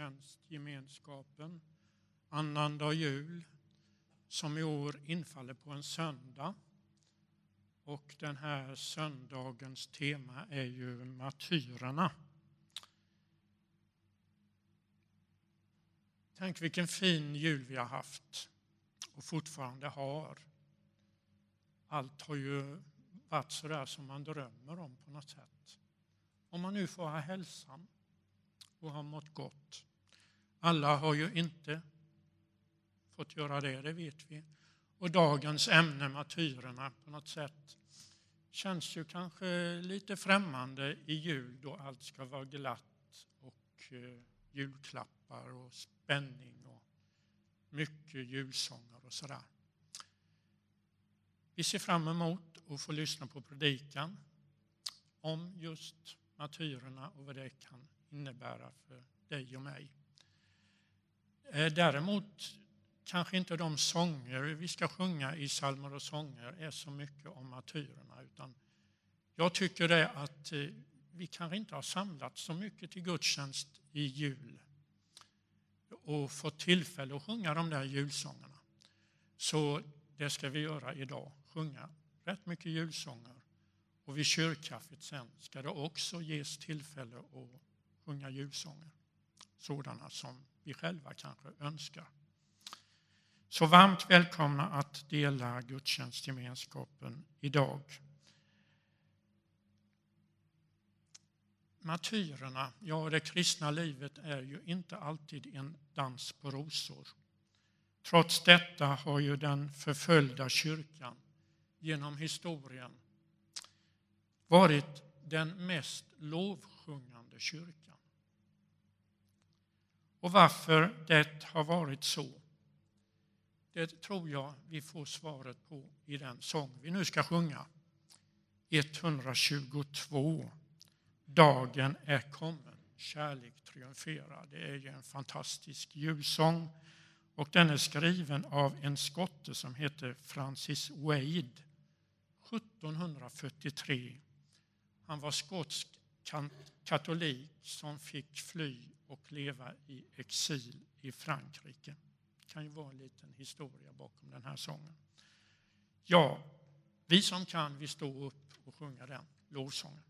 gudstjänstgemenskapen, annandag jul, som i år infaller på en söndag. Och den här söndagens tema är ju martyrerna. Tänk vilken fin jul vi har haft och fortfarande har. Allt har ju varit sådär som man drömmer om på något sätt. Om man nu får ha hälsan och har mått gott. Alla har ju inte fått göra det, det vet vi. Och dagens ämne, martyrerna, på något sätt känns ju kanske lite främmande i jul då allt ska vara glatt och eh, julklappar och spänning och mycket julsånger och sådär. Vi ser fram emot att få lyssna på predikan om just martyrerna och vad det kan innebära för dig och mig. Eh, däremot kanske inte de sånger vi ska sjunga i psalmer och sånger är så mycket om martyrerna. Utan jag tycker det att eh, vi kanske inte har samlat så mycket till gudstjänst i jul och fått tillfälle att sjunga de där julsångerna. Så det ska vi göra idag, sjunga rätt mycket julsånger. Och vid kyrkkaffet sen ska det också ges tillfälle att sjunga julsånger. Sådana som vi själva kanske önskar. Så varmt välkomna att dela gudstjänstgemenskapen idag. Martyrerna, ja det kristna livet är ju inte alltid en dans på rosor. Trots detta har ju den förföljda kyrkan genom historien varit den mest lovsjungande kyrkan. Och varför det har varit så, det tror jag vi får svaret på i den sång vi nu ska sjunga. 122. Dagen är kommen, kärlek triumferar. Det är ju en fantastisk julsång och den är skriven av en skotte som heter Francis Wade 1743. Han var skotsk katolik som fick fly och leva i exil i Frankrike. Det kan ju vara en liten historia bakom den här sången. Ja, vi som kan, vi står upp och sjunger den lovsången.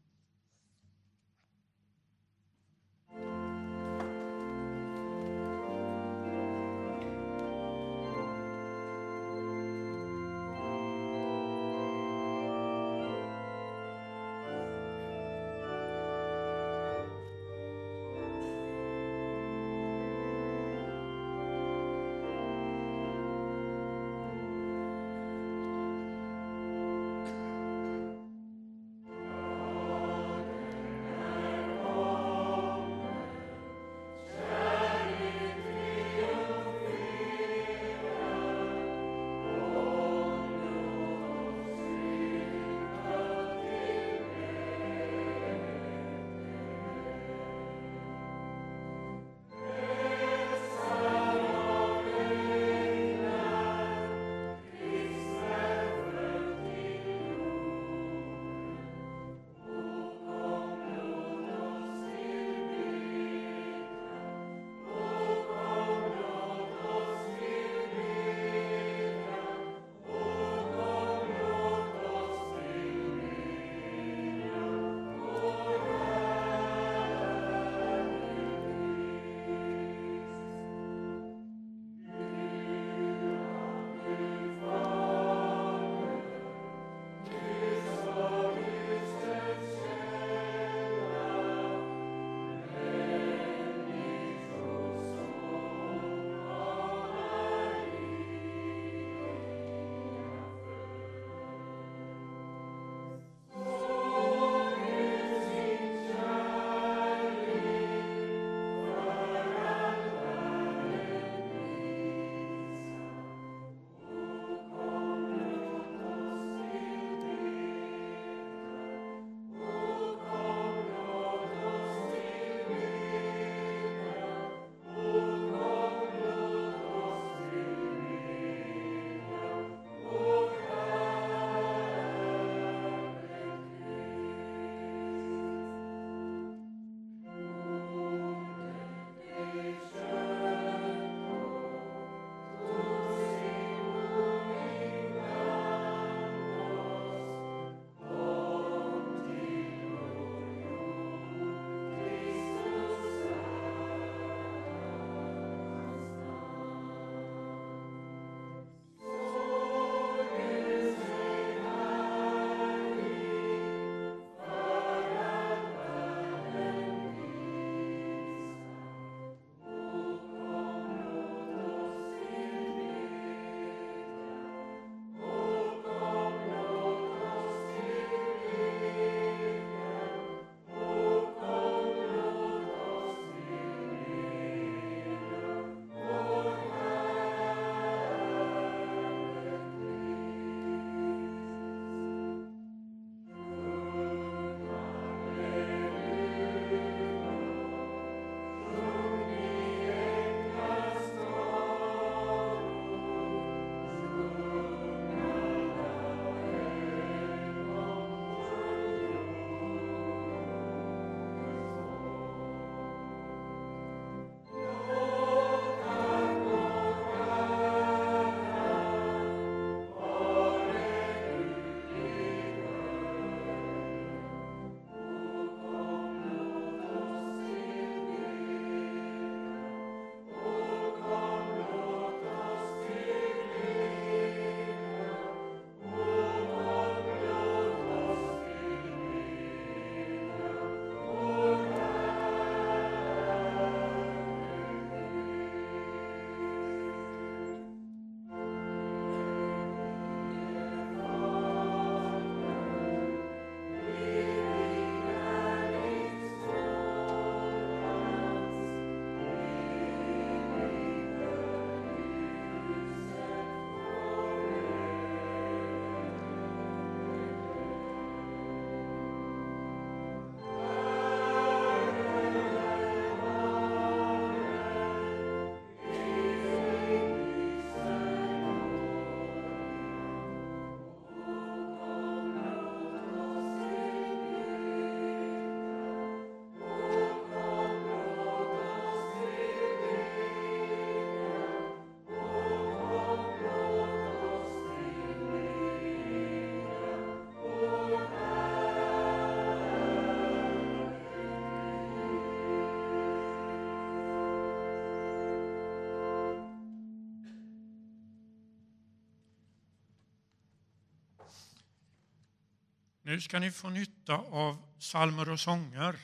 Nu ska ni få nytta av psalmer och sånger.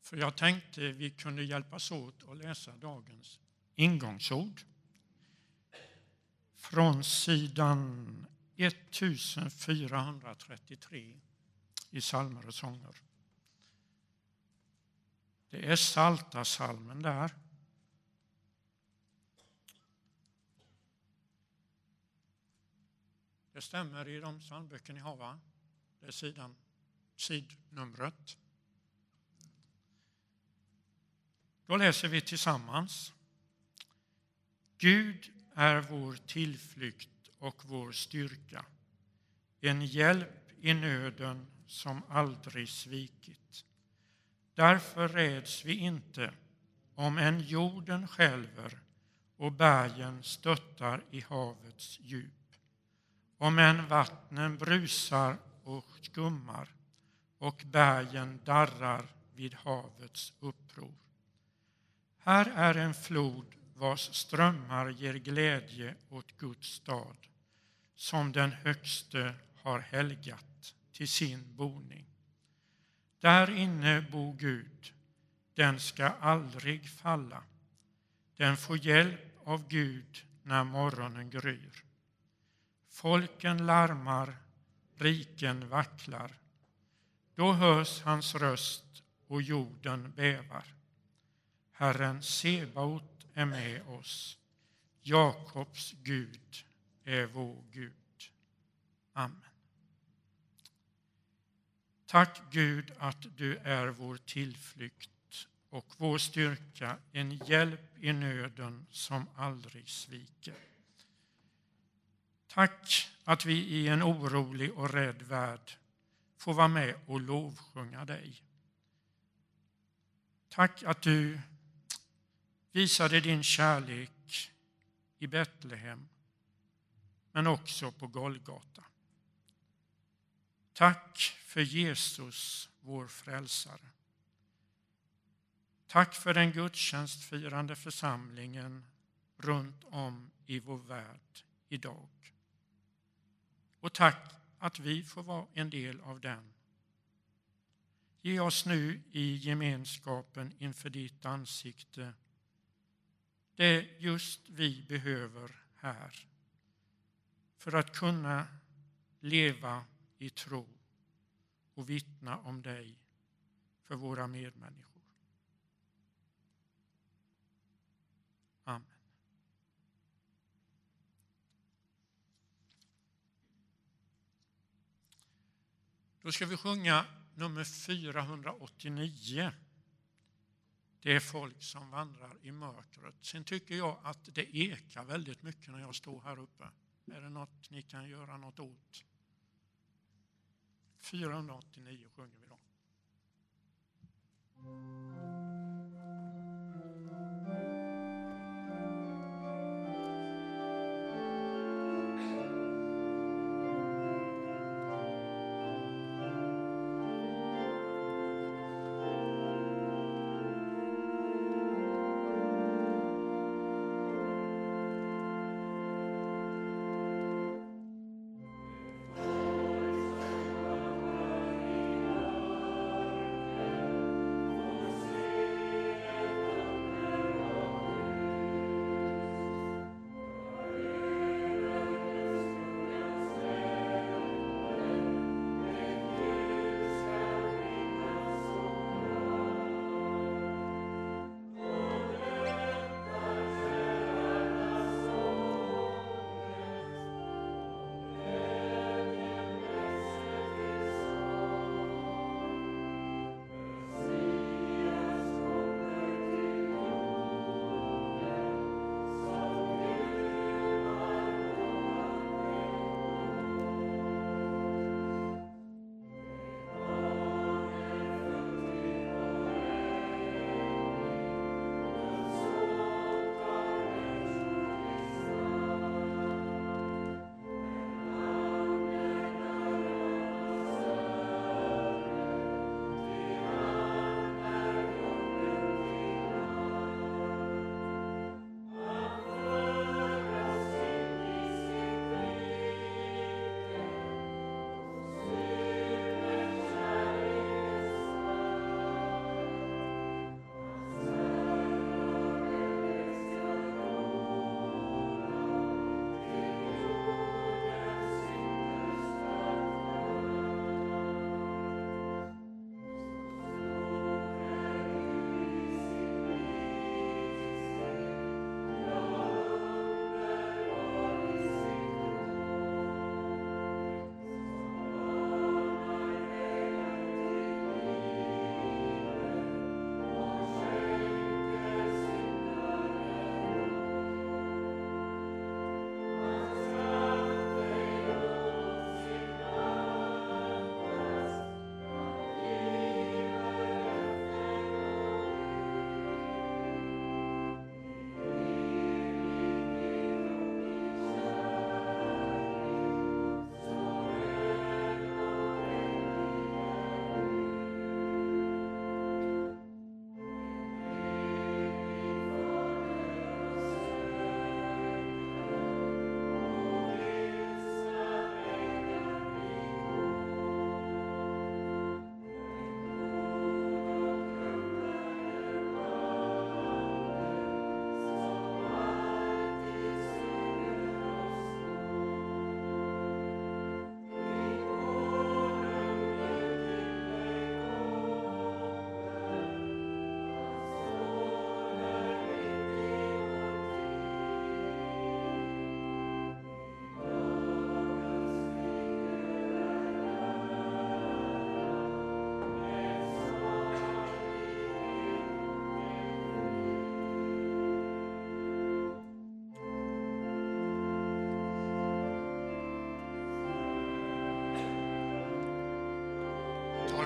För jag tänkte vi kunde hjälpas åt att läsa dagens ingångsord. Från sidan 1433 i psalmer och sånger. Det är salta salmen där. Det stämmer i de psalmböcker ni har, va? Det är sidan, sidnumret. Då läser vi tillsammans. Gud är vår tillflykt och vår styrka, en hjälp i nöden som aldrig svikit. Därför räds vi inte om en jorden skälver och bergen stöttar i havets djup. Om än vattnen brusar och skummar och bergen darrar vid havets uppror. Här är en flod vars strömmar ger glädje åt Guds stad, som den högste har helgat till sin boning. Där inne bor Gud, den ska aldrig falla. Den får hjälp av Gud när morgonen gryr. Folken larmar, riken vacklar. Då hörs hans röst och jorden bävar. Herren Sebaot är med oss. Jakobs Gud är vår Gud. Amen. Tack Gud att du är vår tillflykt och vår styrka, en hjälp i nöden som aldrig sviker. Tack att vi i en orolig och rädd värld får vara med och lovsjunga dig. Tack att du visade din kärlek i Betlehem, men också på Golgata. Tack för Jesus, vår frälsare. Tack för den gudstjänstfirande församlingen runt om i vår värld idag. Och tack att vi får vara en del av den. Ge oss nu i gemenskapen inför ditt ansikte det just vi behöver här för att kunna leva i tro och vittna om dig för våra medmänniskor. Amen. Då ska vi sjunga nummer 489. Det är folk som vandrar i mörkret. Sen tycker jag att det ekar väldigt mycket när jag står här uppe. Är det något ni kan göra något åt? 489 sjunger vi då.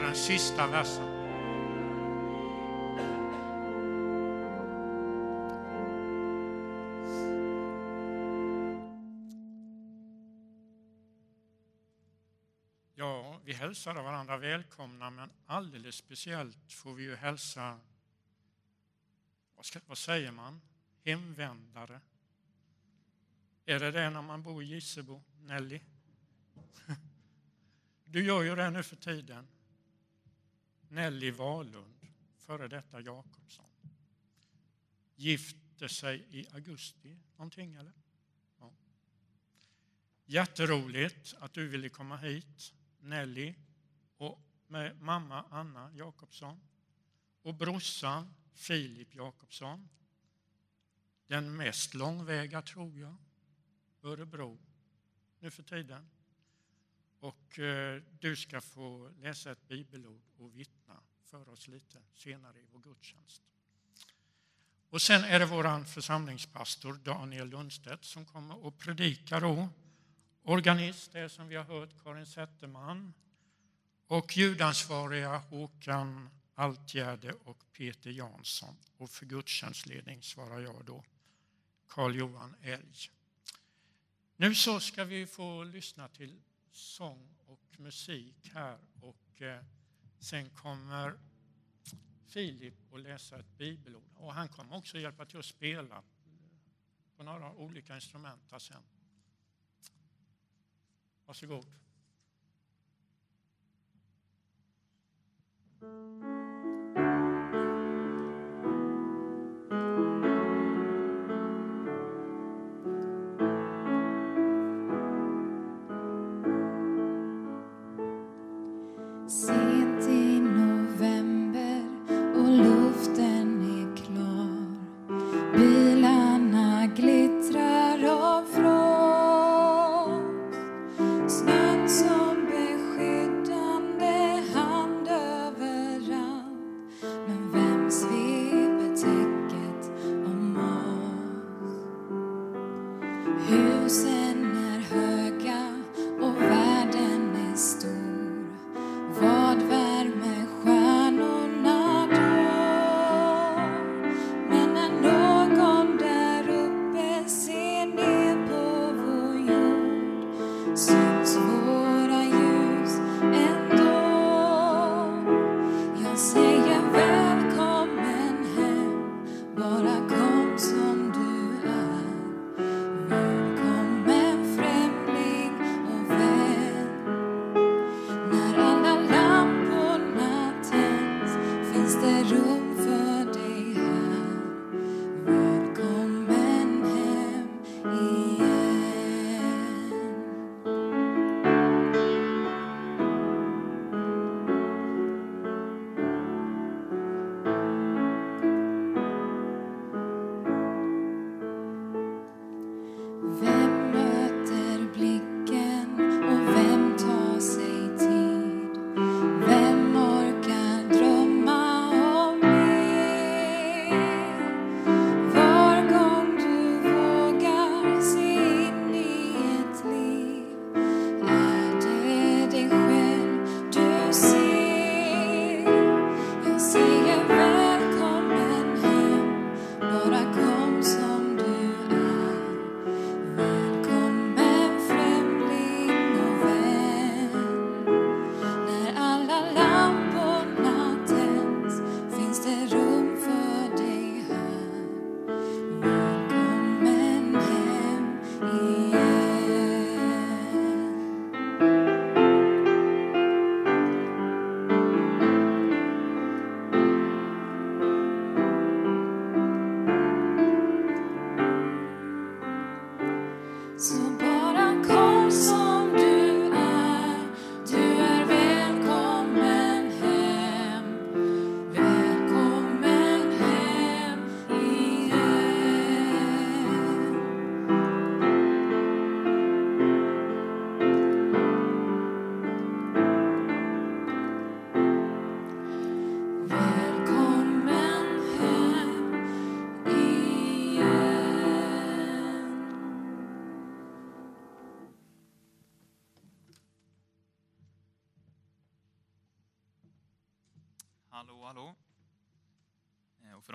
Den sista versen. Ja, vi hälsade varandra välkomna, men alldeles speciellt får vi ju hälsa, vad, ska, vad säger man, hemvändare. Är det det när man bor i Gissebo, Nelly? Du gör ju det nu för tiden. Nelly Wahlund, före detta Jakobsson. Gifte sig i augusti någonting eller? Ja. Jätteroligt att du ville komma hit, Nelly, och med mamma Anna Jakobsson och brorsan Filip Jakobsson. Den mest långväga, tror jag, Örebro nu för tiden. Och eh, du ska få läsa ett bibelord och vittna för oss lite senare i vår gudstjänst. Och sen är det vår församlingspastor Daniel Lundstedt som kommer och predikar. då. Organist är som vi har hört Karin Zetterman och ljudansvariga Håkan Altgärde och Peter Jansson. Och för gudstjänstledning svarar jag då Karl-Johan Elg. Nu så ska vi få lyssna till sång och musik här och eh, sen kommer Filip att läsa ett bibelord och han kommer också hjälpa till att spela på några olika instrument sen. Varsågod. Men you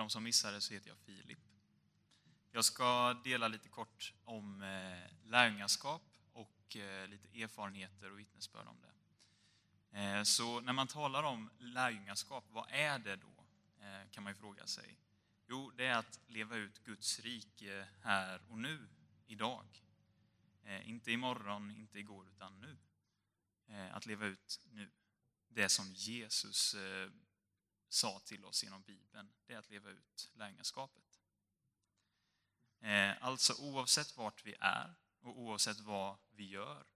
de som missade så heter jag Filip. Jag ska dela lite kort om eh, lärjungaskap och eh, lite erfarenheter och vittnesbörd om det. Eh, så när man talar om lärjungaskap, vad är det då? Kan man ju fråga sig. Jo, det är att leva ut Guds rike här och nu, idag. Inte imorgon, inte igår, utan nu. Att leva ut nu. Det som Jesus sa till oss genom Bibeln, det är att leva ut lärjungaskapet. Eh, alltså oavsett vart vi är och oavsett vad vi gör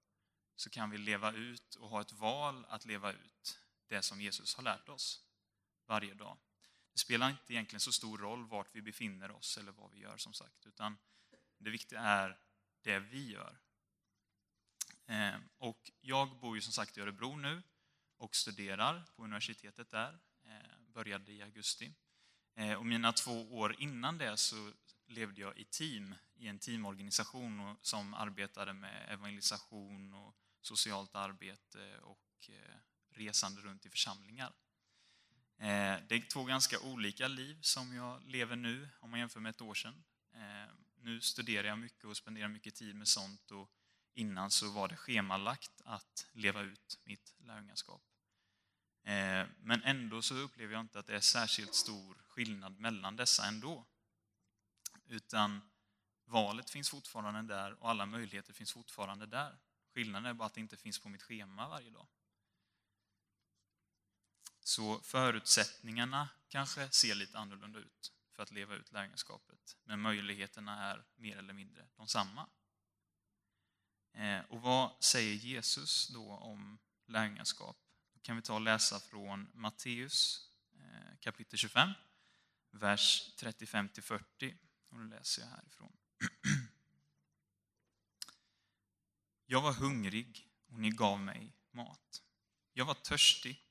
så kan vi leva ut och ha ett val att leva ut det som Jesus har lärt oss varje dag. Det spelar inte egentligen så stor roll vart vi befinner oss eller vad vi gör som sagt, utan det viktiga är det vi gör. Eh, och jag bor ju som sagt i Örebro nu och studerar på universitetet där eh, började i augusti. Eh, och mina två år innan det så levde jag i team, i en teamorganisation som arbetade med evangelisation och socialt arbete och eh, resande runt i församlingar. Eh, det är två ganska olika liv som jag lever nu, om man jämför med ett år sedan. Nu studerar jag mycket och spenderar mycket tid med sånt och innan så var det schemalagt att leva ut mitt lärjungaskap. Eh, men ändå så upplever jag inte att det är särskilt stor skillnad mellan dessa ändå. Utan valet finns fortfarande där och alla möjligheter finns fortfarande där. Skillnaden är bara att det inte finns på mitt schema varje dag. Så förutsättningarna kanske ser lite annorlunda ut för att leva ut lärjungaskapet. Men möjligheterna är mer eller mindre de samma. Eh, och vad säger Jesus då om lärjungaskap? Kan vi ta och läsa från Matteus eh, kapitel 25, vers 35-40. Och nu läser jag härifrån. Jag var hungrig och ni gav mig mat. Jag var törstig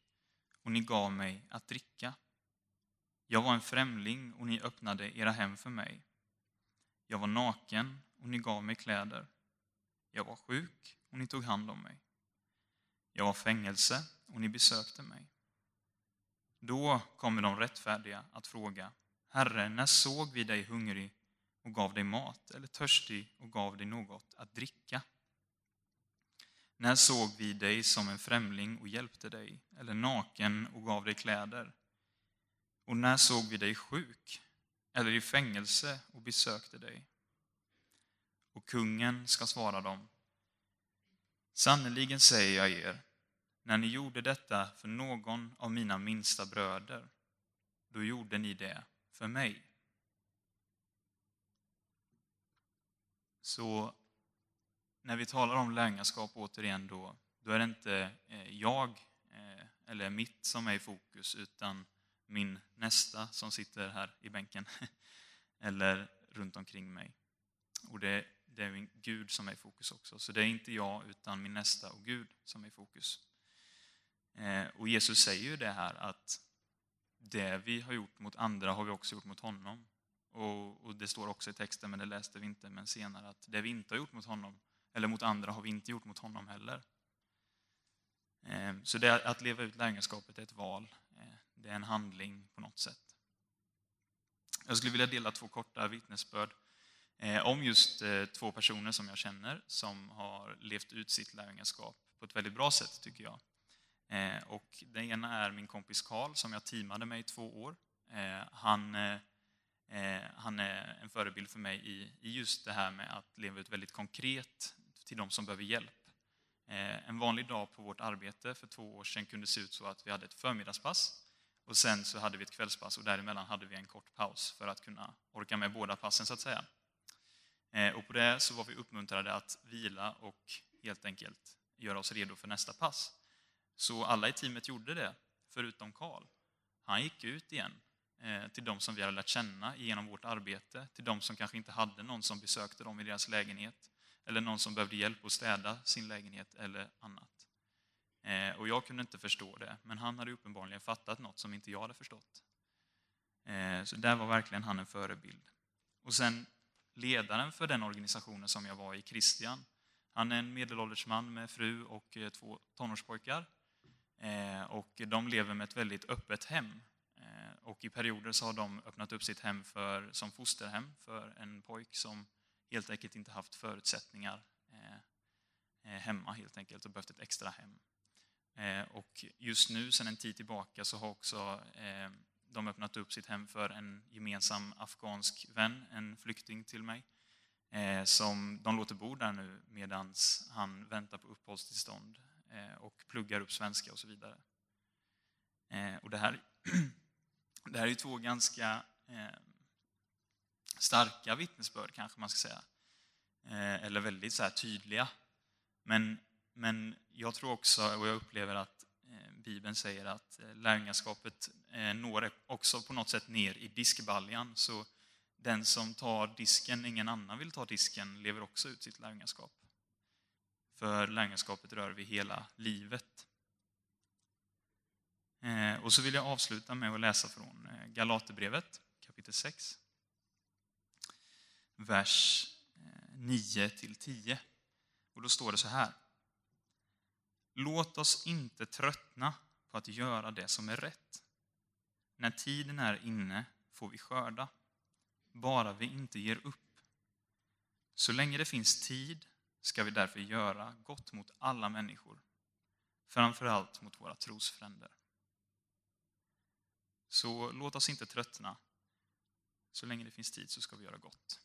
och ni gav mig att dricka. Jag var en främling och ni öppnade era hem för mig. Jag var naken och ni gav mig kläder. Jag var sjuk och ni tog hand om mig. Jag var fängelse och ni besökte mig. Då kommer de rättfärdiga att fråga, Herre, när såg vi dig hungrig och gav dig mat, eller törstig och gav dig något att dricka? När såg vi dig som en främling och hjälpte dig, eller naken och gav dig kläder? Och när såg vi dig sjuk, eller i fängelse och besökte dig? Och kungen ska svara dem, Sannerligen säger jag er, när ni gjorde detta för någon av mina minsta bröder, då gjorde ni det för mig. Så när vi talar om lärjungaskap återigen då, då är det inte eh, jag eh, eller mitt som är i fokus, utan min nästa som sitter här i bänken eller runt omkring mig. Och det, det är min Gud som är i fokus också. Så det är inte jag, utan min nästa och Gud som är i fokus. Eh, och Jesus säger ju det här att det vi har gjort mot andra har vi också gjort mot honom. Och, och, det står också i texten, men det läste vi inte, men senare att det vi inte har gjort mot honom, eller mot andra, har vi inte gjort mot honom heller. Eh, så det, att leva ut lärjungaskapet är ett val. Eh, det är en handling på något sätt. Jag skulle vilja dela två korta vittnesbörd om just två personer som jag känner som har levt ut sitt lärjungaskap på ett väldigt bra sätt, tycker jag. Eh, och den ena är min kompis Karl som jag teamade med i två år. Eh, han, eh, eh han är en förebild för mig i just det här med att leva ut väldigt konkret till de som behöver hjälp. Eh, en vanlig dag på vårt arbete för två år sedan kunde se ut så att vi hade ett förmiddagspass och sen så hade vi ett kvällspass och däremellan hade vi en kort paus för att kunna orka med båda passen så att säga. Eh, och på det så var vi uppmuntrade att vila och helt enkelt göra oss redo för nästa pass. Så alla i teamet gjorde det, förutom Karl. Han gick ut igen eh, till de som vi hade lärt känna genom vårt arbete, till de som kanske inte hade någon som besökte dem i deras lägenhet, eller någon som behövde hjälp att städa sin lägenhet eller annat. Eh, och jag kunde inte förstå det, men han hade uppenbarligen fattat något som inte jag hade förstått. Eh, så där var verkligen han en förebild. Och sen ledaren för den organisationen som jag var i, Christian, han är en medelålders man med fru och två tonårspojkar. Eh, och de lever med ett väldigt öppet hem. Eh, och i perioder så har de öppnat upp sitt hem för, som fosterhem för en pojk som helt enkelt inte haft förutsättningar eh, hemma helt enkelt och behövt ett extra hem. Och just nu, sedan en tid tillbaka, så har också de öppnat upp sitt hem för en gemensam afghansk vän, en flykting till mig, som de låter bo där nu medan han väntar på uppehållstillstånd Eh, och pluggar upp svenska och så vidare. Eh, och det, här, det här är två ganska eh, starka vittnesbörd kanske man ska säga. Eller väldigt så tydliga. Men, men jag tror också, och jag upplever att Bibeln säger att lärjungaskapet når också på något sätt ner i diskbaljan. Så den som tar disken, ingen annan vill ta disken, lever också ut sitt lärjungaskap. För lärjungaskapet rör vi hela livet. Eh, och så vill jag avsluta med att läsa från eh, Galaterbrevet kapitel 6. Vers eh, 9 10. Och då står det så här. Låt oss inte tröttna på att göra det som är rätt. När tiden är inne får vi skörda, bara vi inte ger upp. Så länge det finns tid ska vi därför göra gott mot alla människor, framförallt mot våra trosfränder. Så låt oss inte tröttna. Så länge det finns tid så ska vi göra gott.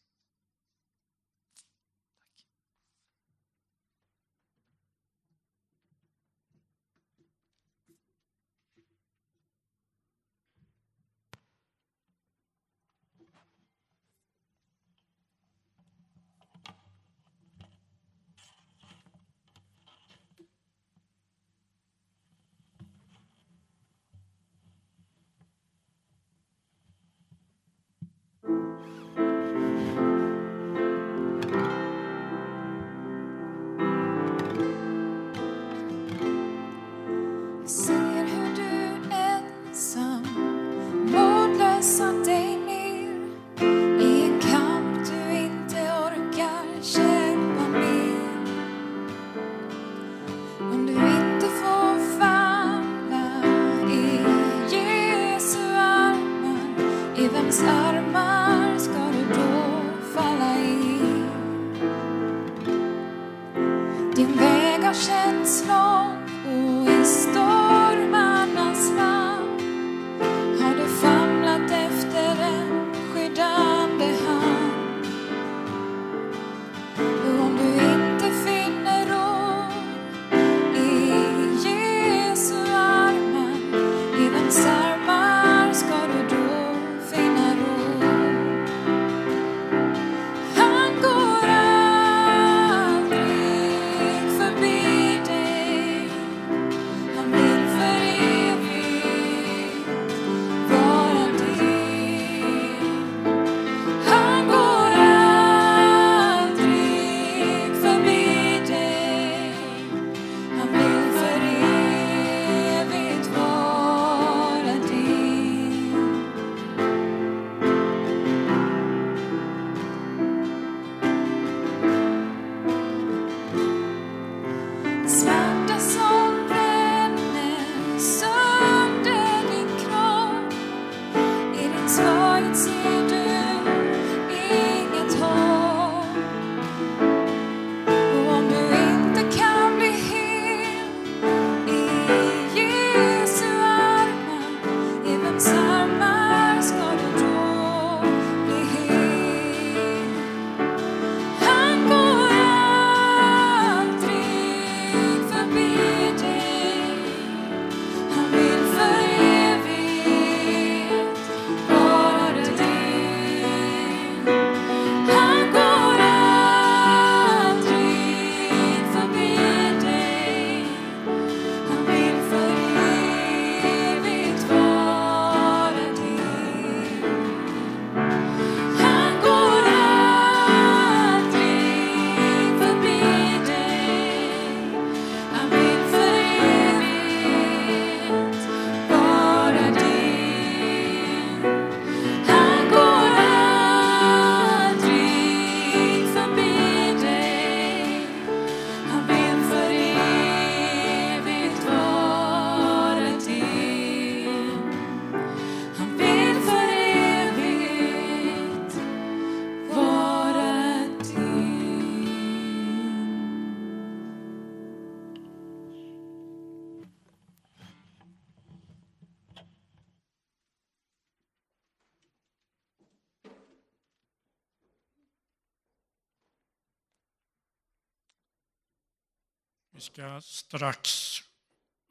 Ska strax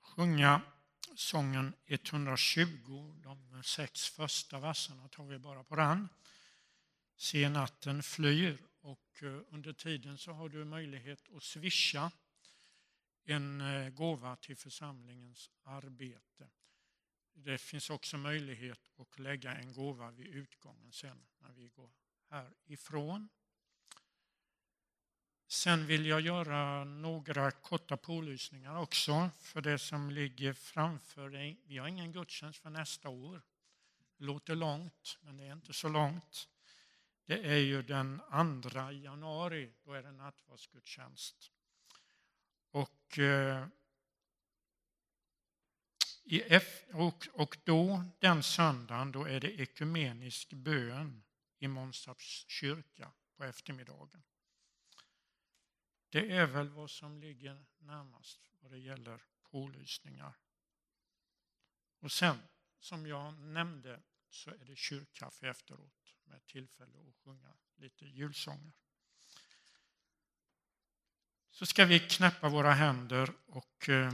sjunga sången 120. De sex första verserna tar vi bara på den. Se natten flyr och eh, under tiden så har du möjlighet att swisha en eh, gåva till församlingens arbete. Det finns också möjlighet att lägga en gåva vid utgången sen när vi går härifrån. Sen vill jag göra några korta pålysningar också för det som ligger framför dig. Vi har ingen gudstjänst för nästa år. Det låter långt, men det är inte så långt. Det är ju den 2 januari, då är det nattvardsgudstjänst. Och, eh, och, då, den söndagen, då är det ekumenisk bön i Månsarps kyrka på eftermiddagen. Det är väl vad som ligger närmast vad det gäller pålysningar. Och sen, som jag nämnde, så är det kyrkkaffe efteråt med tillfälle att sjunga lite julsånger. Så ska vi knäppa våra händer och eh,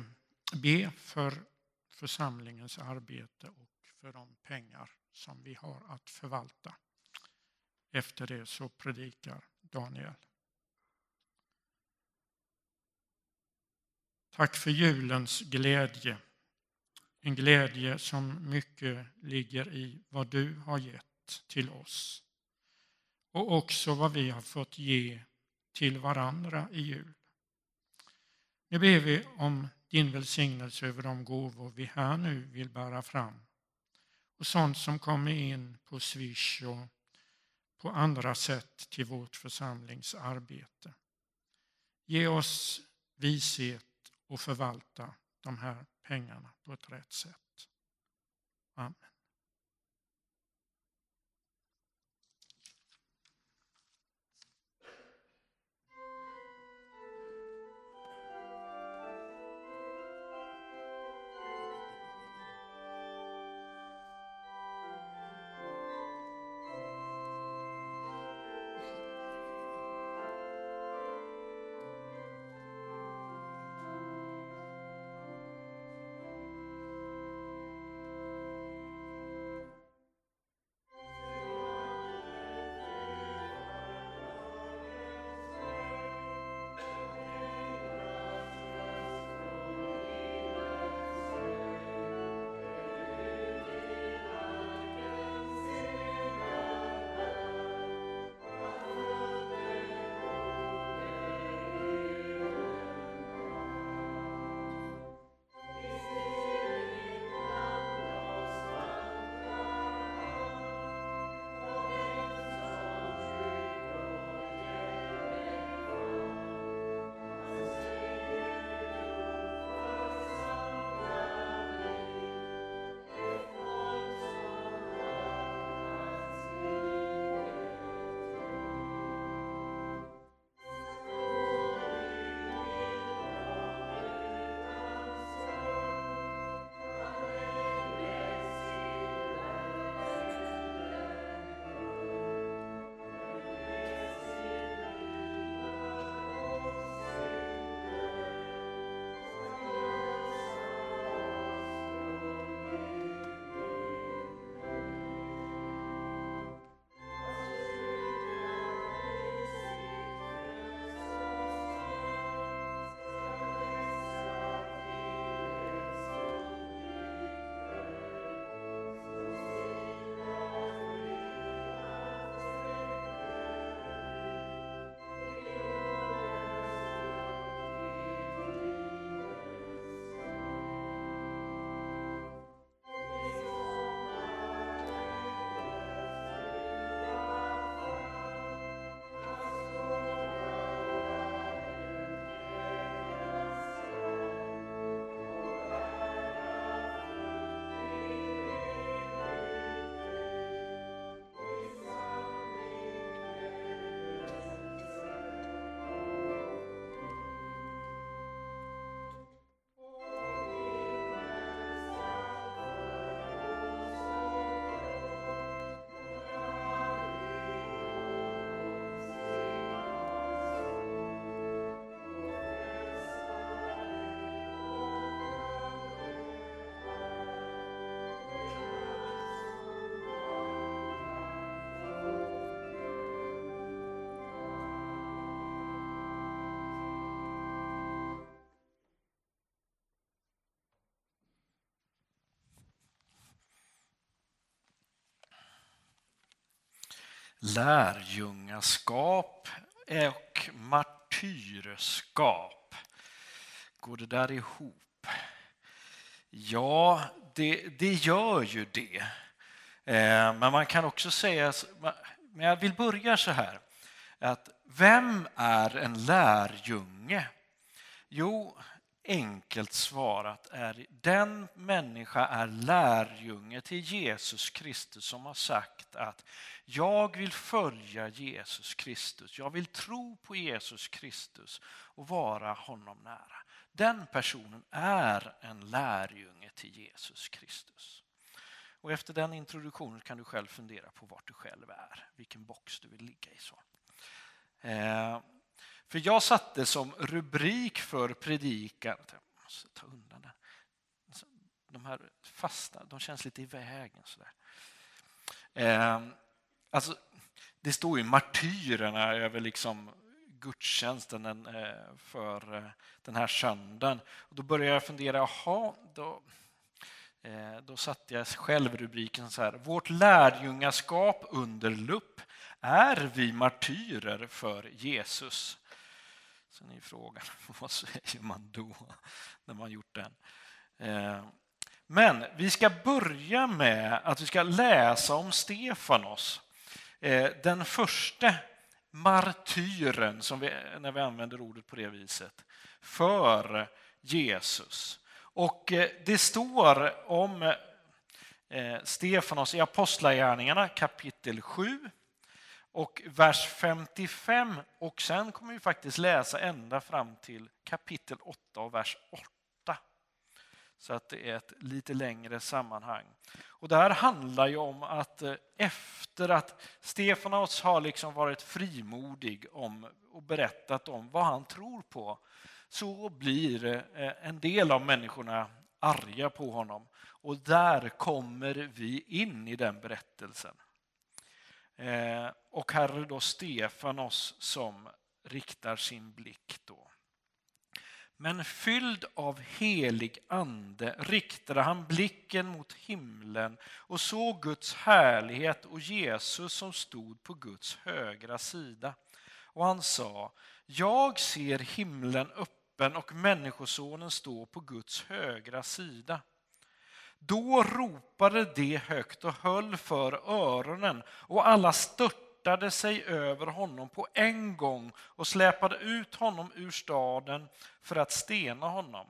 be för församlingens arbete och för de pengar som vi har att förvalta. Efter det så predikar Daniel. Tack för julens glädje. En glädje som mycket ligger i vad du har gett till oss. Och också vad vi har fått ge till varandra i jul. Nu ber vi om din välsignelse över de gåvor vi här nu vill bära fram. Och sånt som kommer in på Swish och på andra sätt till vårt församlingsarbete. Ge oss vishet och förvalta de här pengarna på ett rätt sätt. Amen. Lärjungaskap och martyrskap. Går det där ihop? Ja, det, det gör ju det. Eh, men man kan också säga, men jag vill börja så här, att vem är en lärjunge? Jo, enkelt svarat är den människa är lärjunge till Jesus Kristus som har sagt att jag vill följa Jesus Kristus, jag vill tro på Jesus Kristus och vara honom nära. Den personen är en lärjunge till Jesus Kristus. Och efter den introduktionen kan du själv fundera på vart du själv är, vilken box du vill ligga i. så. Eh, för jag satte som rubrik för predikan, jag måste ta undan den. Alltså, de här fasta, de känns lite i vägen. Sådär. Eh, alltså, det står ju martyrerna över liksom gudstjänsten eh, för eh, den här söndagen. Och då började jag fundera, jaha, då, eh, då satte jag själv rubriken så här. Vårt lärjungaskap under lupp. Är vi martyrer för Jesus? Sen är frågan, vad säger man då när man gjort den? Eh, men vi ska börja med att vi ska läsa om Stefanos. Eh, den första martyren, som vi, när vi använder ordet på det viset, för Jesus. Och eh, det står om Stefanos i Apostlagärningarna kapitel 7 och vers 55 och sen kommer vi faktiskt läsa ända fram till kapitel 8 och vers 8. Så att det är ett lite längre sammanhang. Och det här handlar ju om att eh, efter att Stefanos har liksom varit frimodig om och berättat om vad han tror på så blir eh, en del av människorna arga på honom. Och där kommer vi in i den berättelsen. Eh, och här är då Stefanos som riktar sin blick då. Men fylld av helig ande riktade han blicken mot himlen och såg Guds härlighet och Jesus som stod på Guds högra sida. Och han sa, jag ser himlen öppen och Människosonen stå på Guds högra sida. Då ropade de högt och höll för öronen och alla störtade sig över honom på en gång och släpade ut honom ur staden för att stena honom.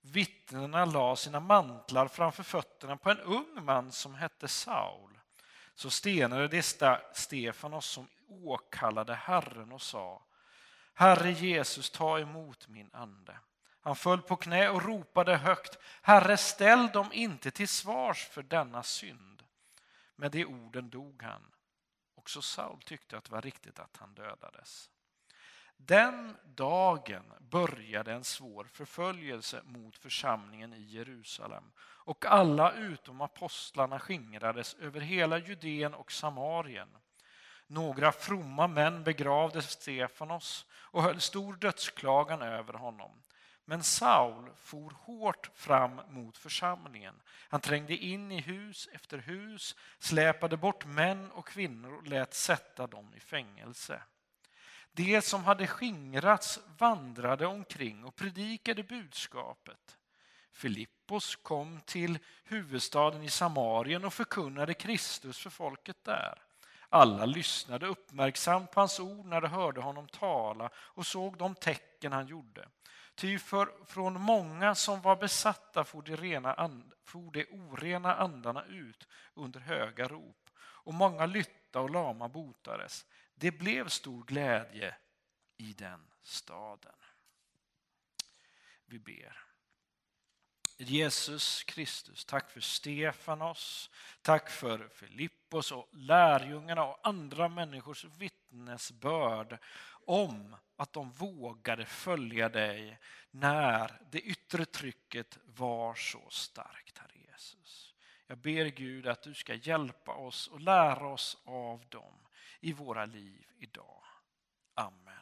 Vittnena la sina mantlar framför fötterna på en ung man som hette Saul. Så stenade de Stefanos som åkallade Herren och sa Herre Jesus, ta emot min ande. Han föll på knä och ropade högt Herre, ställ dem inte till svars för denna synd. Med de orden dog han. Också Saul tyckte att det var riktigt att han dödades. Den dagen började en svår förföljelse mot församlingen i Jerusalem och alla utom apostlarna skingrades över hela Judeen och Samarien. Några fromma män begravde Stefanos och höll stor dödsklagan över honom. Men Saul for hårt fram mot församlingen. Han trängde in i hus efter hus, släpade bort män och kvinnor och lät sätta dem i fängelse. De som hade skingrats vandrade omkring och predikade budskapet. Filippos kom till huvudstaden i Samarien och förkunnade Kristus för folket där. Alla lyssnade uppmärksamt på hans ord när de hörde honom tala och såg de tecken han gjorde. Ty för, från många som var besatta for de, rena and, for de orena andarna ut under höga rop och många lytta och lama botades. Det blev stor glädje i den staden. Vi ber. Jesus Kristus, tack för Stefanos, tack för Filippos och lärjungarna och andra människors vittnesbörd om att de vågade följa dig när det yttre trycket var så starkt, Herre Jesus. Jag ber Gud att du ska hjälpa oss och lära oss av dem i våra liv idag. Amen.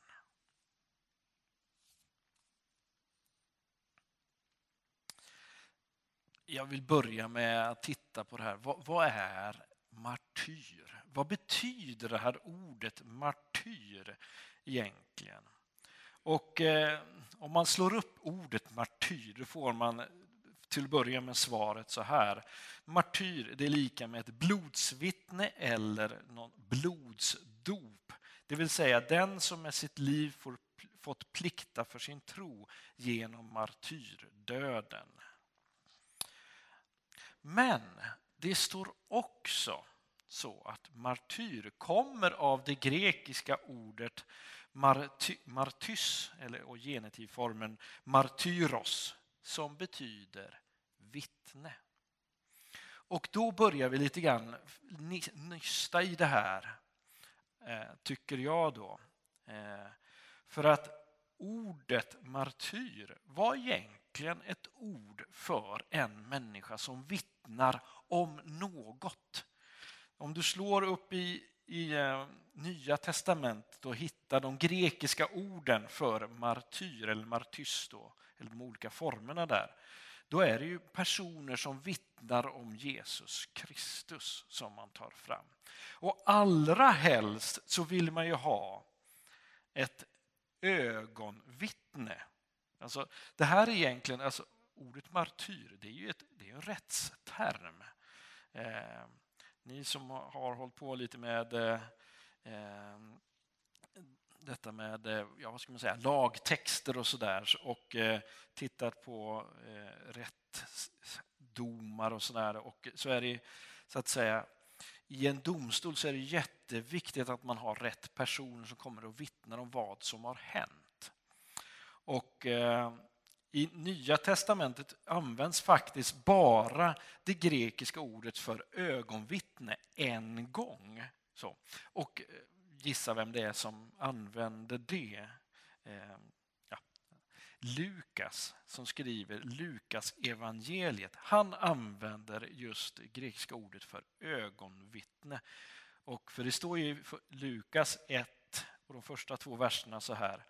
Jag vill börja med att titta på det här. Vad, vad är martyr? vad betyder det här ordet martyr egentligen? Och eh, om man slår upp ordet martyr då får man till att börja med svaret så här. Martyr det är lika med ett blodsvittne eller någon blodsdop. Det vill säga den som med sitt liv får, fått plikta för sin tro genom martyrdöden. Men det står också så att martyr kommer av det grekiska ordet marty, martys, eller och genitivformen martyros, som betyder vittne. Och då börjar vi lite grann nysta i det här, eh, tycker jag då. Eh, för att ordet martyr var egentligen ett ord för en människa som vittnar om något. Om du slår upp i, i eh, Nya testamentet och hitta de grekiska orden för martyr eller martys, då, eller de olika formerna där, då är det ju personer som vittnar om Jesus Kristus som man tar fram. Och allra helst så vill man ju ha ett ögonvittne. Alltså, det här är egentligen, alltså, ordet martyr, det är ju ett, det är en rättsterm. Eh, ni som har hållit på lite med eh, eh detta med eh, ja, vad ska man säga, lagtexter och sådär och eh, tittat på eh, rättsdomar och sådär. Och så är det så att säga i en domstol så är det jätteviktigt att man har rätt personer som kommer och vittnar om vad som har hänt. Och eh, i Nya testamentet används faktiskt bara det grekiska ordet för ögonvittne en gång. Så. Och eh, gissa vem det är som använder det. Eh, ja. Lukas, som skriver Lukas evangeliet. Han använder just det grekiska ordet för ögonvittne. Och för det står i Lukas 1 och de första två verserna så här.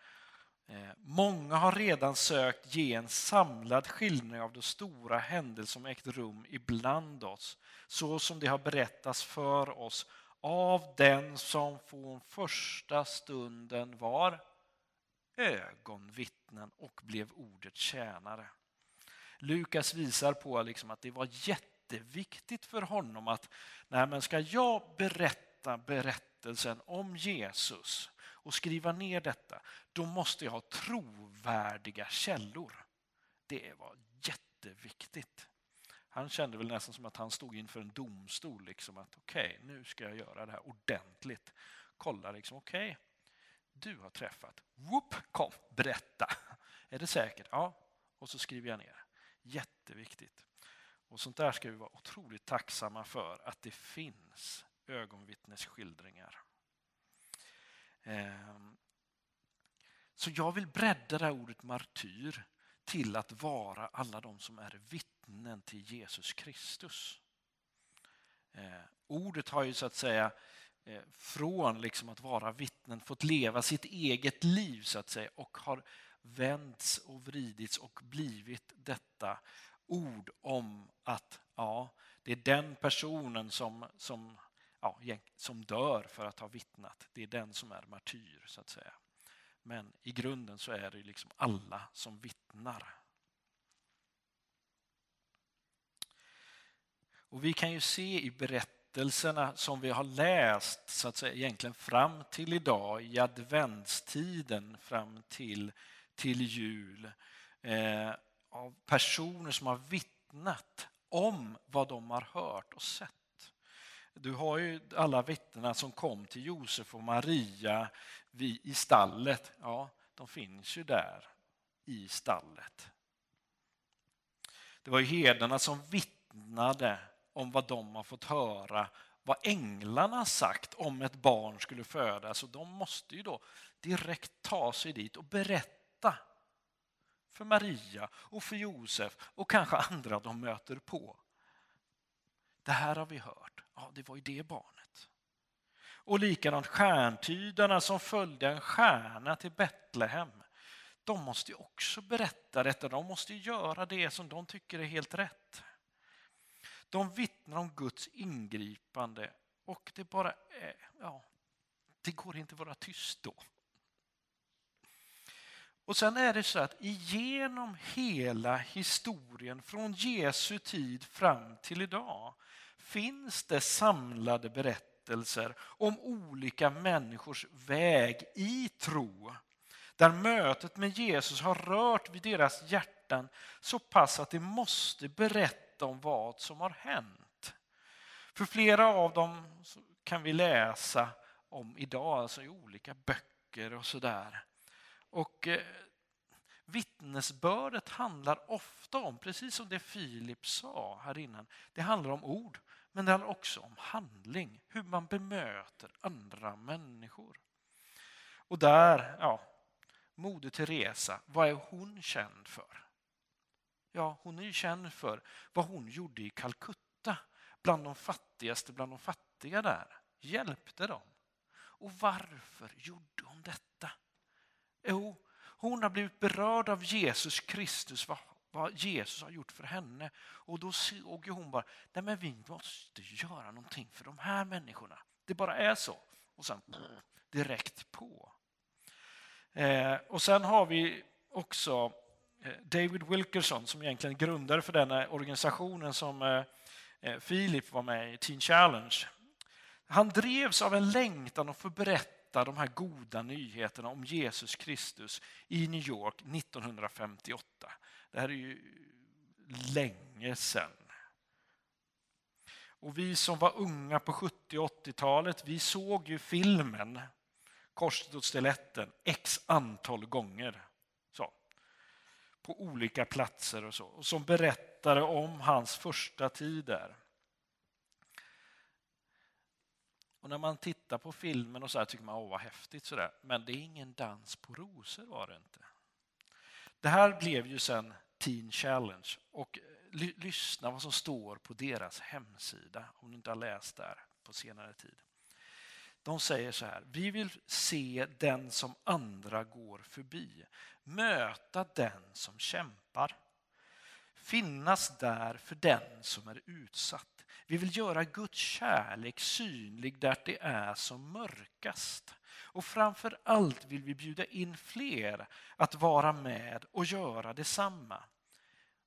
Eh, många har redan sökt ge en samlad skildring av de stora händelser som ägt rum ibland oss, så som det har berättats för oss av den som från första stunden var ögonvittnen och blev ordets tjänare. Lukas visar på liksom att det var jätteviktigt för honom att nej, men ska jag berätta berättelsen om Jesus och skriva ner detta, då måste jag ha trovärdiga källor. Det var jätteviktigt. Han kände väl nästan som att han stod inför en domstol. Liksom att okej, okay, nu ska jag göra det här ordentligt. Kolla liksom, okej, okay, du har träffat. Whoop, kom, berätta. Är det säkert? Ja. Och så skriver jag ner. Jätteviktigt. Och sånt där ska vi vara otroligt tacksamma för att det finns ögonvittnesskildringar. Ehm, så jag vill bredda det här ordet martyr till att vara alla de som är vittnen till Jesus Kristus. Ehm, ordet har ju så att säga eh, från liksom att vara vittnen fått leva sitt eget liv så att säga och har vänts och vridits och blivit detta ord om att ja, det är den personen som, som, ja, som dör för att ha vittnat. Det är den som är martyr så att säga. Men i grunden så är det liksom alla som vittnar. Och vi kan ju se i berättelserna som vi har läst så att säga, egentligen fram till idag, i adventstiden fram till, till jul, eh, av personer som har vittnat om vad de har hört och sett. Du har ju alla vittnena som kom till Josef och Maria i stallet. Ja, de finns ju där i stallet. Det var ju herdarna som vittnade om vad de har fått höra, vad änglarna sagt om ett barn skulle födas. Och de måste ju då direkt ta sig dit och berätta för Maria och för Josef och kanske andra de möter på. Det här har vi hört. Ja, det var ju det barnet. Och likadant stjärntydarna som följde en stjärna till Betlehem. De måste ju också berätta detta. De måste göra det som de tycker är helt rätt. De vittnar om Guds ingripande Och det bara är, ja, det går inte att vara tyst då. Och sen är det så att genom hela historien från Jesu tid fram till idag finns det samlade berättelser om olika människors väg i tro. Där mötet med Jesus har rört vid deras hjärtan så pass att de måste berätta om vad som har hänt. För flera av dem kan vi läsa om idag, alltså i olika böcker och sådär. Och eh, vittnesbördet handlar ofta om, precis som det Filip sa här innan, det handlar om ord, men det handlar också om handling, hur man bemöter andra människor. Och där, ja, Moder Teresa, vad är hon känd för? Ja, hon är ju känd för vad hon gjorde i Calcutta, bland de fattigaste bland de fattiga där. Hjälpte dem. Och varför gjorde hon detta? Jo, hon har blivit berörd av Jesus Kristus, vad, vad Jesus har gjort för henne. Och då såg hon bara, nej men vi måste göra någonting för de här människorna. Det bara är så. Och sen direkt på. Eh, och sen har vi också eh, David Wilkerson som egentligen grundare för den organisationen som eh, eh var med i, Teen Challenge. Han drevs av en längtan att få berätta de här goda nyheterna om Jesus Kristus i New York 1958. Det här är ju länge sedan. Och vi som var unga på 70 och 80-talet, vi såg ju filmen Korset och stiletten x antal gånger. Så. På olika platser och så. Och som berättade om hans första tid där. Och när man tittar på filmen och så här tycker man åh vad häftigt sådär. Men det är ingen dans på rosor var det inte. Det här blev ju sen Teen Challenge och eh, lyssna vad som står på deras hemsida om du inte har läst där på senare tid. De säger så här, vi vill se den som andra går förbi, möta den som kämpar, finnas där för den som är utsatt. Vi vill göra Guds kärlek synlig där det är som mörkast. Och framför allt vill vi bjuda in fler att vara med och göra detsamma.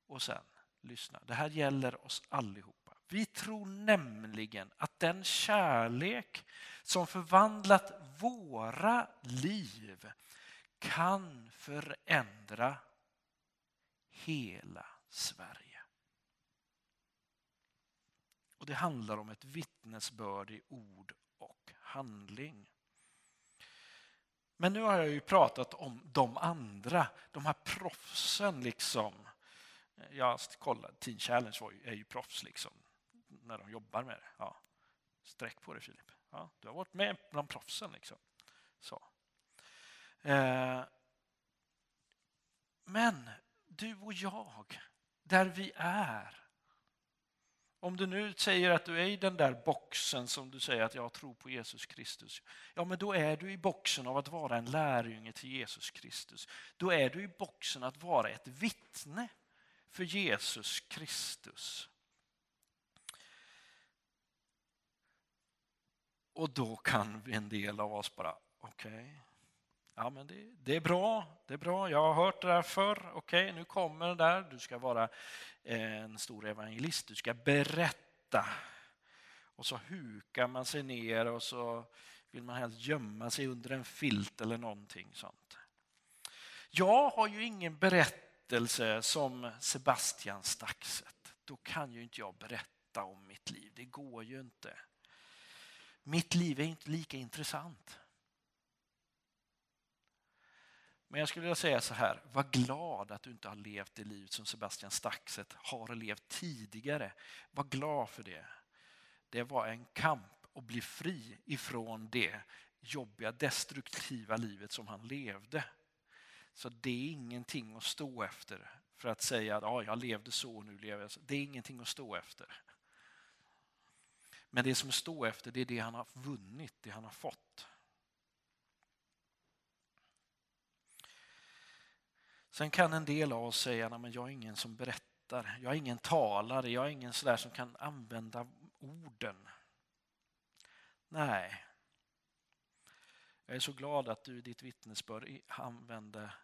Och sen, lyssna, det här gäller oss allihopa. Vi tror nämligen att den kärlek som förvandlat våra liv kan förändra hela Sverige. Och Det handlar om ett vittnesbörd i ord och handling. Men nu har jag ju pratat om de andra, de här proffsen. liksom. Jag kollade, Teen Challenge är ju proffs liksom, när de jobbar med det. Ja. Sträck på dig Filip. Ja, du har varit med bland proffsen. Liksom. Så. Eh. Men du och jag, där vi är. Om du nu säger att du är i den där boxen som du säger att jag tror på Jesus Kristus. Ja, men då är du i boxen av att vara en lärjunge till Jesus Kristus. Då är du i boxen att vara ett vittne för Jesus Kristus. Och då kan en del av oss bara, okej, okay. ja men det, det, är bra, det är bra, jag har hört det där förr, okej, okay, nu kommer det där, du ska vara en stor evangelist, du ska berätta. Och så hukar man sig ner och så vill man helst gömma sig under en filt eller någonting sånt. Jag har ju ingen berättelse som Sebastian Staxet. Då kan ju inte jag berätta om mitt liv, det går ju inte. Mitt liv är inte lika intressant. Men jag skulle vilja säga så här, var glad att du inte har levt det liv som Sebastian Staxet har levt tidigare. Var glad för det. Det var en kamp att bli fri ifrån det jobbiga, destruktiva livet som han levde. Så det är ingenting att stå efter för att säga att ja, jag levde så och nu lever jag så. Det är ingenting att stå efter. Men det som står efter det är det han har vunnit, det han har fått. Sen kan en del av oss säga att jag är ingen som berättar, jag är ingen talare, jag är ingen sådär som kan använda orden. Nej. Jag är så glad att du i ditt vittnesbörd använder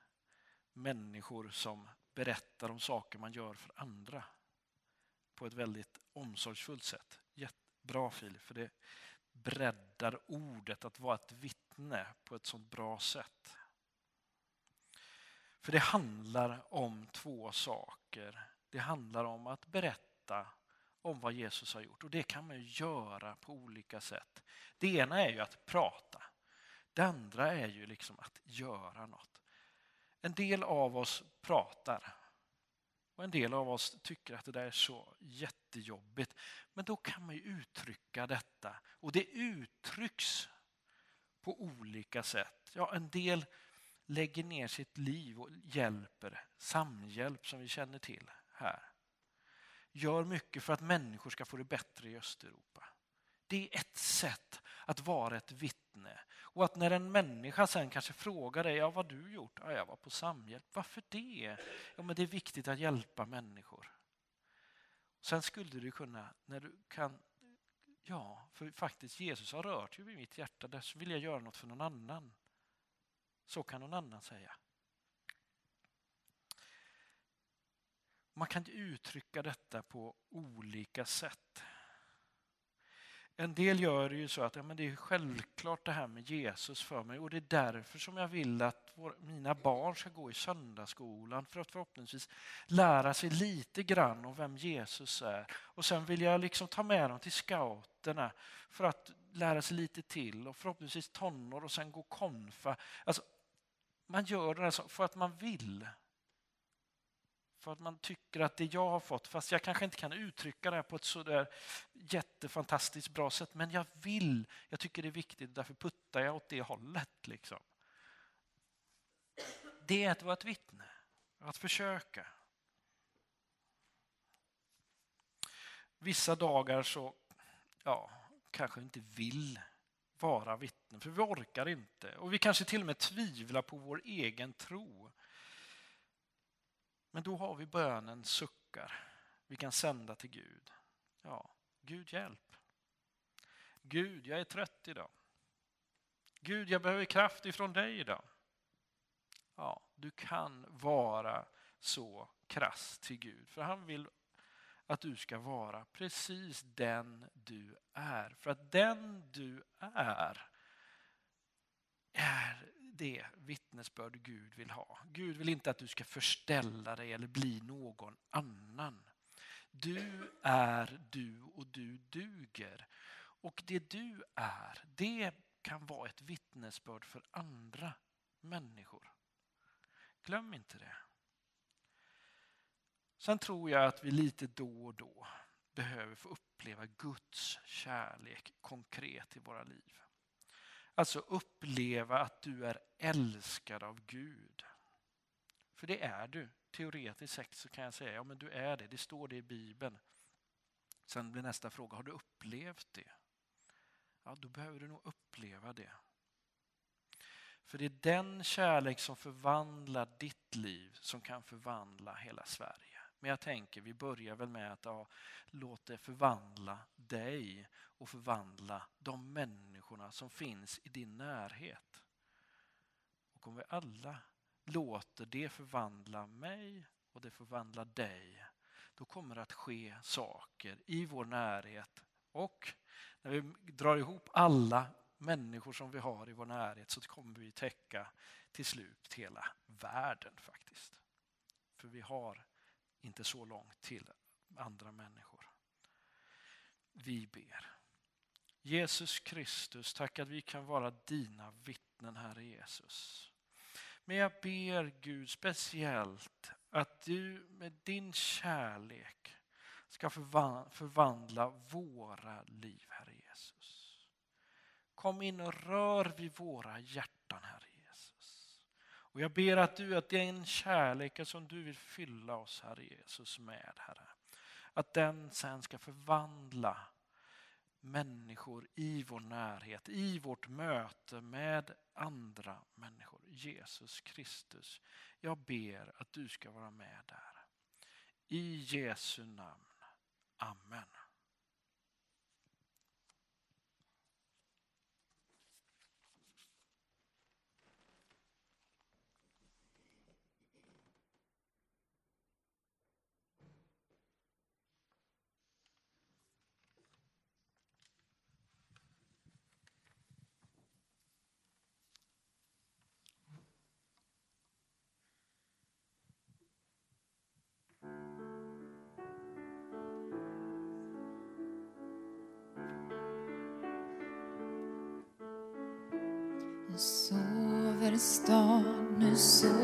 människor som berättar om saker man gör för andra på ett väldigt omsorgsfullt sätt. Jättebra Filip, för det breddar ordet att vara ett vittne på ett så bra sätt. För det handlar om två saker. Det handlar om att berätta om vad Jesus har gjort och det kan man göra på olika sätt. Det ena är ju att prata. Det andra är ju liksom att göra något. En del av oss pratar och en del av oss tycker att det där är så jättejobbigt. Men då kan man ju uttrycka detta och det uttrycks på olika sätt. Ja, en del lägger ner sitt liv och hjälper, samhjälp som vi känner till här. Gör mycket för att människor ska få det bättre i Östeuropa. Det är ett sätt att vara ett vittne. Och att när en människa sen kanske frågar dig, ja, vad har du gjort? Ja, jag var på samhjälp. Varför det? Ja, men det är viktigt att hjälpa människor. Sen skulle du kunna, när du kan, ja, för faktiskt Jesus har rört ju vid mitt hjärta, därför vill jag göra något för någon annan. Så kan någon annan säga. Man kan uttrycka detta på olika sätt. En del gör det ju så att ja, men det är självklart det här med Jesus för mig och det är därför som jag vill att vår, mina barn ska gå i söndagsskolan för att förhoppningsvis lära sig lite grann om vem Jesus är. Och sen vill jag liksom ta med dem till scouterna för att lära sig lite till och förhoppningsvis tonår och sen gå konfa. Alltså, man gör det alltså för att man vill. För att man tycker att det jag har fått, fast jag kanske inte kan uttrycka det på ett sådär jättefantastiskt bra sätt, men jag vill, jag tycker det är viktigt, därför puttar jag åt det hållet. Liksom. Det är att vara ett vittne, att försöka. Vissa dagar så, ja, kanske inte vill vara vittne, vittnen, för vi orkar inte. Och vi kanske till och med tvivlar på vår egen tro. Men då har vi bönen suckar vi kan sända till Gud. Ja, Gud hjälp. Gud, jag är trött idag. Gud, jag behöver kraft ifrån dig idag. Ja, du kan vara så krass till Gud, för han vill att du ska vara precis den du är. För att den du är, är det vittnesbörd Gud vill ha. Gud vill inte att du ska förställa dig eller bli någon annan. Du är du och du duger. Och det du är, det kan vara ett vittnesbörd för andra människor. Glöm inte det. Sen tror jag att vi lite då och då behöver få uppleva Guds kärlek konkret i våra liv. Alltså uppleva att du är älskad av Gud. För det är du. Teoretiskt sett så kan jag säga, ja men du är det. Det står det i Bibeln. Sen blir nästa fråga, har du upplevt det? Ja, då behöver du nog uppleva det. För det är den kärlek som förvandlar ditt liv som kan förvandla hela Sverige. Men jag tänker, vi börjar väl med att ja, låt det förvandla dig och förvandla de människorna som finns i din närhet. Och om vi alla låter det förvandla mig och det förvandlar dig, då kommer det att ske saker i vår närhet. Och när vi drar ihop alla människor som vi har i vår närhet så kommer vi täcka till slut hela världen faktiskt. För vi har inte så långt till andra människor. Vi ber. Jesus Kristus, tack att vi kan vara dina vittnen, Herre Jesus. Men jag ber Gud speciellt att du med din kärlek ska förvandla våra liv, Herre Jesus. Kom in och rör vid våra hjärtan, Herre och jag ber att du, att den kärleken som du vill fylla oss, Herre Jesus, med, Herre, att den sen ska förvandla människor i vår närhet, i vårt möte med andra människor. Jesus Kristus, jag ber att du ska vara med där. I Jesu namn. Amen. Stad,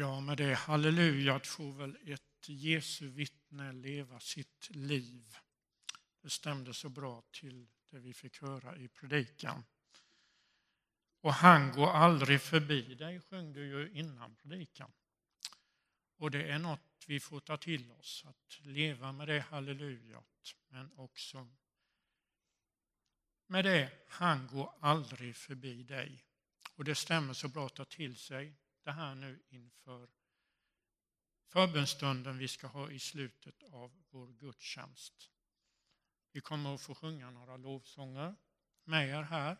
Ja, med det hallelujat får väl ett Jesu vittne leva sitt liv. Det stämde så bra till det vi fick höra i predikan. Och han går aldrig förbi dig, sjöng du ju innan predikan. Och det är något vi får ta till oss, att leva med det hallelujat, men också med det, han går aldrig förbi dig. Och det stämmer så bra att ta till sig det här nu inför förbönstunden vi ska ha i slutet av vår gudstjänst. Vi kommer att få sjunga några lovsånger med er här.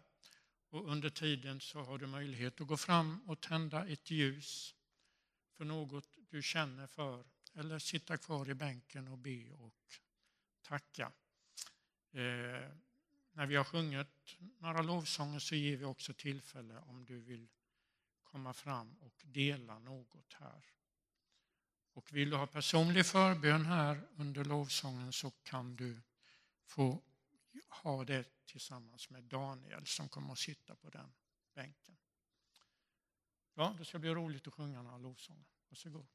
Och under tiden så har du möjlighet att gå fram och tända ett ljus för något du känner för eller sitta kvar i bänken och be och tacka. Eh, när vi har sjungit några lovsånger så ger vi också tillfälle om du vill komma fram och dela något här. Och vill du ha personlig förbön här under lovsången så kan du få ha det tillsammans med Daniel som kommer att sitta på den bänken. Ja, det ska bli roligt att sjunga några lovsånger. Varsågod.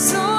So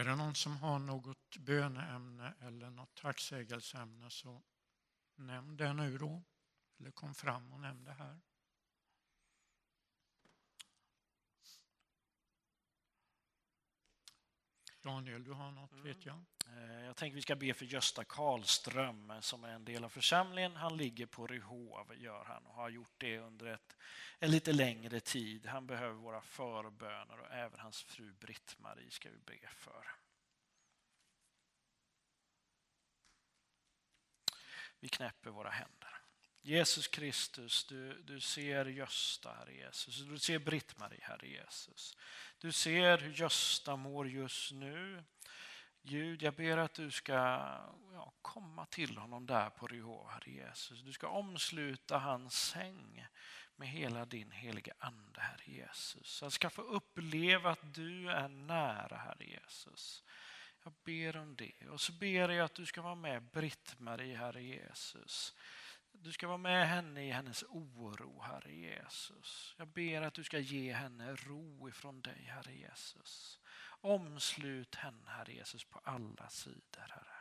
Är det någon som har något böneämne eller något tacksägelseämne så nämn det nu då. Eller kom fram och nämn det här. Daniel, du har något vet jag. Eh, Jag tänker vi ska be för Gösta Karlström eh, som är en del av församlingen. Han ligger på Ryhov, gör han, och har gjort det under ett, en lite längre tid. Han behöver våra förböner och även hans fru Britt-Marie ska vi be för. Vi knäpper våra händer. Jesus Kristus, du, du ser Gösta, Herre Jesus. Du ser Britt-Marie, Herre Jesus. Du ser hur Gösta mår just nu. Gud, jag ber att du ska ja, komma till honom där på Ryhov, Herre Jesus. Du ska omsluta hans säng med hela din heliga Ande, Herre Jesus. Han ska få uppleva att du är nära, Herre Jesus. Jag ber om det. Och så ber jag att du ska vara med Britt-Marie, Herre Jesus. Du ska vara med henne i hennes oro, Herre Jesus. Jag ber att du ska ge henne ro ifrån dig, Herre Jesus. Omslut henne, Herre Jesus, på alla sidor, Herre.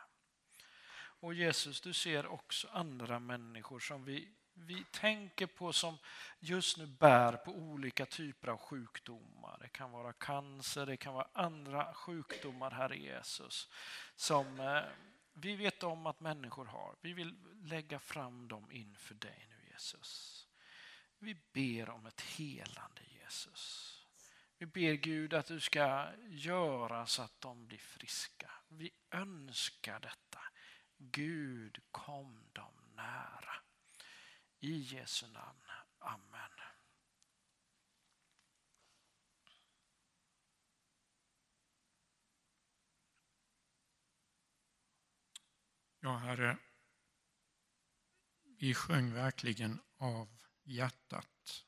Och Jesus, du ser också andra människor som vi, vi tänker på som just nu bär på olika typer av sjukdomar. Det kan vara cancer, det kan vara andra sjukdomar, Herre Jesus, som eh, vi vet om att människor har. Vi vill lägga fram dem inför dig nu, Jesus. Vi ber om ett helande, Jesus. Vi ber Gud att du ska göra så att de blir friska. Vi önskar detta. Gud, kom dem nära. I Jesu namn. Amen. Ja, Herre, vi sjöng verkligen av hjärtat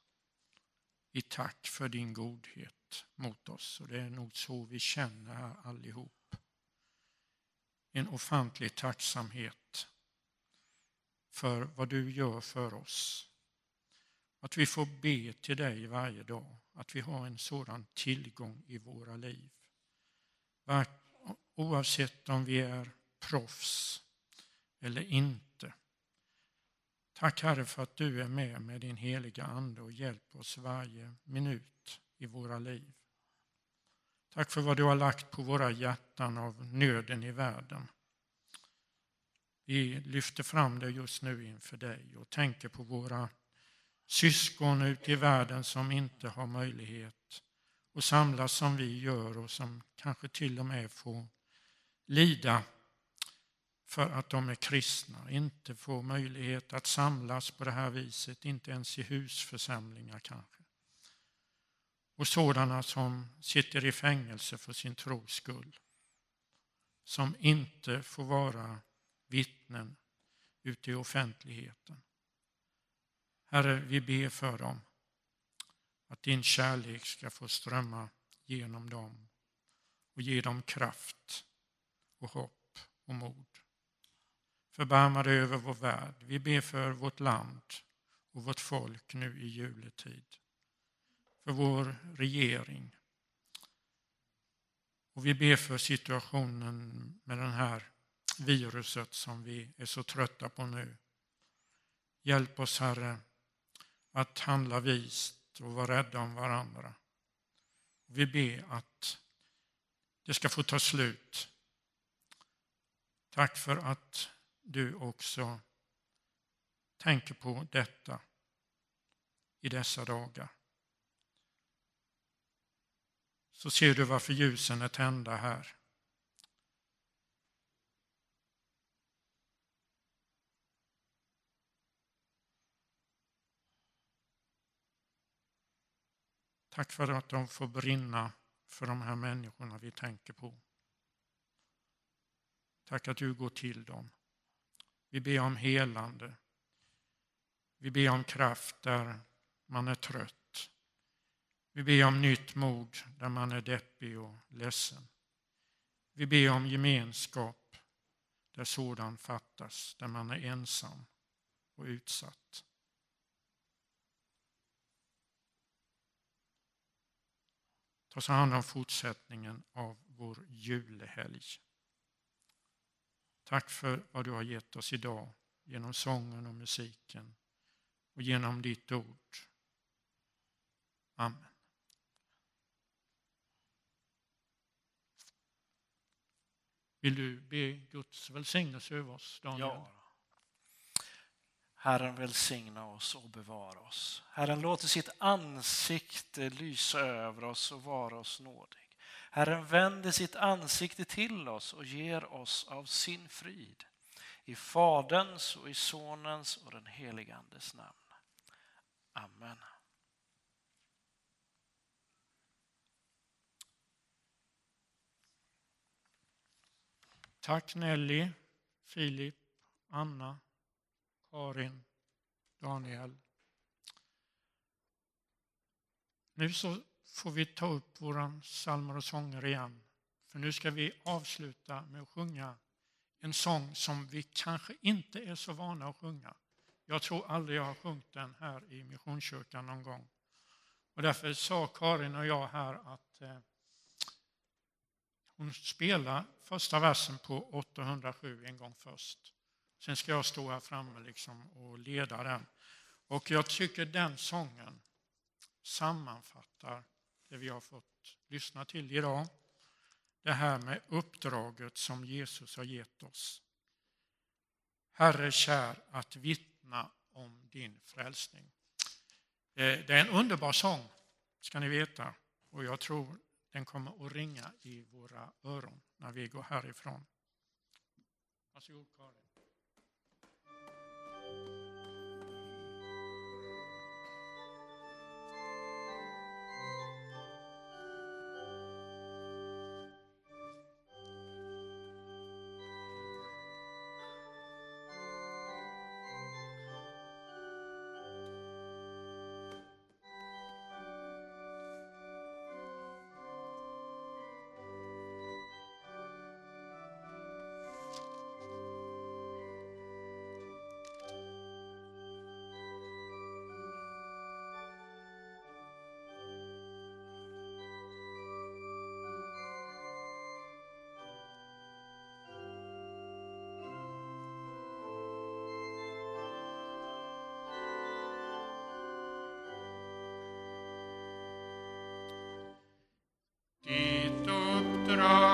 i tack för din godhet mot oss. Och det är nog så vi känner här allihop. En ofantlig tacksamhet för vad du gör för oss. Att vi får be till dig varje dag. Att vi har en sådan tillgång i våra liv. Oavsett om vi är proffs eller inte. Tack Herre för att du är med med din heliga Ande och hjälper oss varje minut i våra liv. Tack för vad du har lagt på våra hjärtan av nöden i världen. Vi lyfter fram det just nu inför dig och tänker på våra syskon ute i världen som inte har möjlighet att samlas som vi gör och som kanske till och med får lida för att de är kristna, inte får möjlighet att samlas på det här viset, inte ens i husförsamlingar kanske. Och sådana som sitter i fängelse för sin tros skull, som inte får vara vittnen ute i offentligheten. Herre, vi ber för dem att din kärlek ska få strömma genom dem och ge dem kraft och hopp och mod. Förbarma dig över vår värld. Vi ber för vårt land och vårt folk nu i juletid. För vår regering. Och vi ber för situationen med det här viruset som vi är så trötta på nu. Hjälp oss, Herre, att handla vist och vara rädda om varandra. Vi ber att det ska få ta slut. Tack för att du också tänker på detta i dessa dagar. Så ser du varför ljusen är tända här. Tack för att de får brinna för de här människorna vi tänker på. Tack att du går till dem. Vi ber om helande. Vi ber om kraft där man är trött. Vi ber om nytt mod där man är deppig och ledsen. Vi ber om gemenskap där sådan fattas, där man är ensam och utsatt. ta så hand om fortsättningen av vår julehelg. Tack för vad du har gett oss idag genom sången och musiken och genom ditt ord. Amen. Vill du be Guds välsignelse över oss, Daniel? Ja. Herren välsigna oss och bevara oss. Herren låter sitt ansikte lysa över oss och vara oss nådig. Herren vänder sitt ansikte till oss och ger oss av sin frid. I Faderns och i Sonens och den helige Andes namn. Amen. Tack Nelly, Filip, Anna, Karin, Daniel. Nu så får vi ta upp våra psalmer och sånger igen. För nu ska vi avsluta med att sjunga en sång som vi kanske inte är så vana att sjunga. Jag tror aldrig jag har sjungit den här i Missionskyrkan någon gång. Och därför sa Karin och jag här att eh, hon spelar första versen på 807 en gång först. Sen ska jag stå här framme liksom och leda den. Och jag tycker den sången sammanfattar det vi har fått lyssna till idag. Det här med uppdraget som Jesus har gett oss. Herre kär att vittna om din frälsning. Eh, det är en underbar sång, ska ni veta. Och jag tror den kommer att ringa i våra öron när vi går härifrån. Varsågod Karin. Sandra.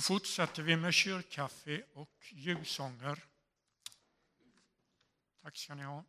Då fortsätter vi med kyrkkaffe och julsånger. Tack ska ni ha.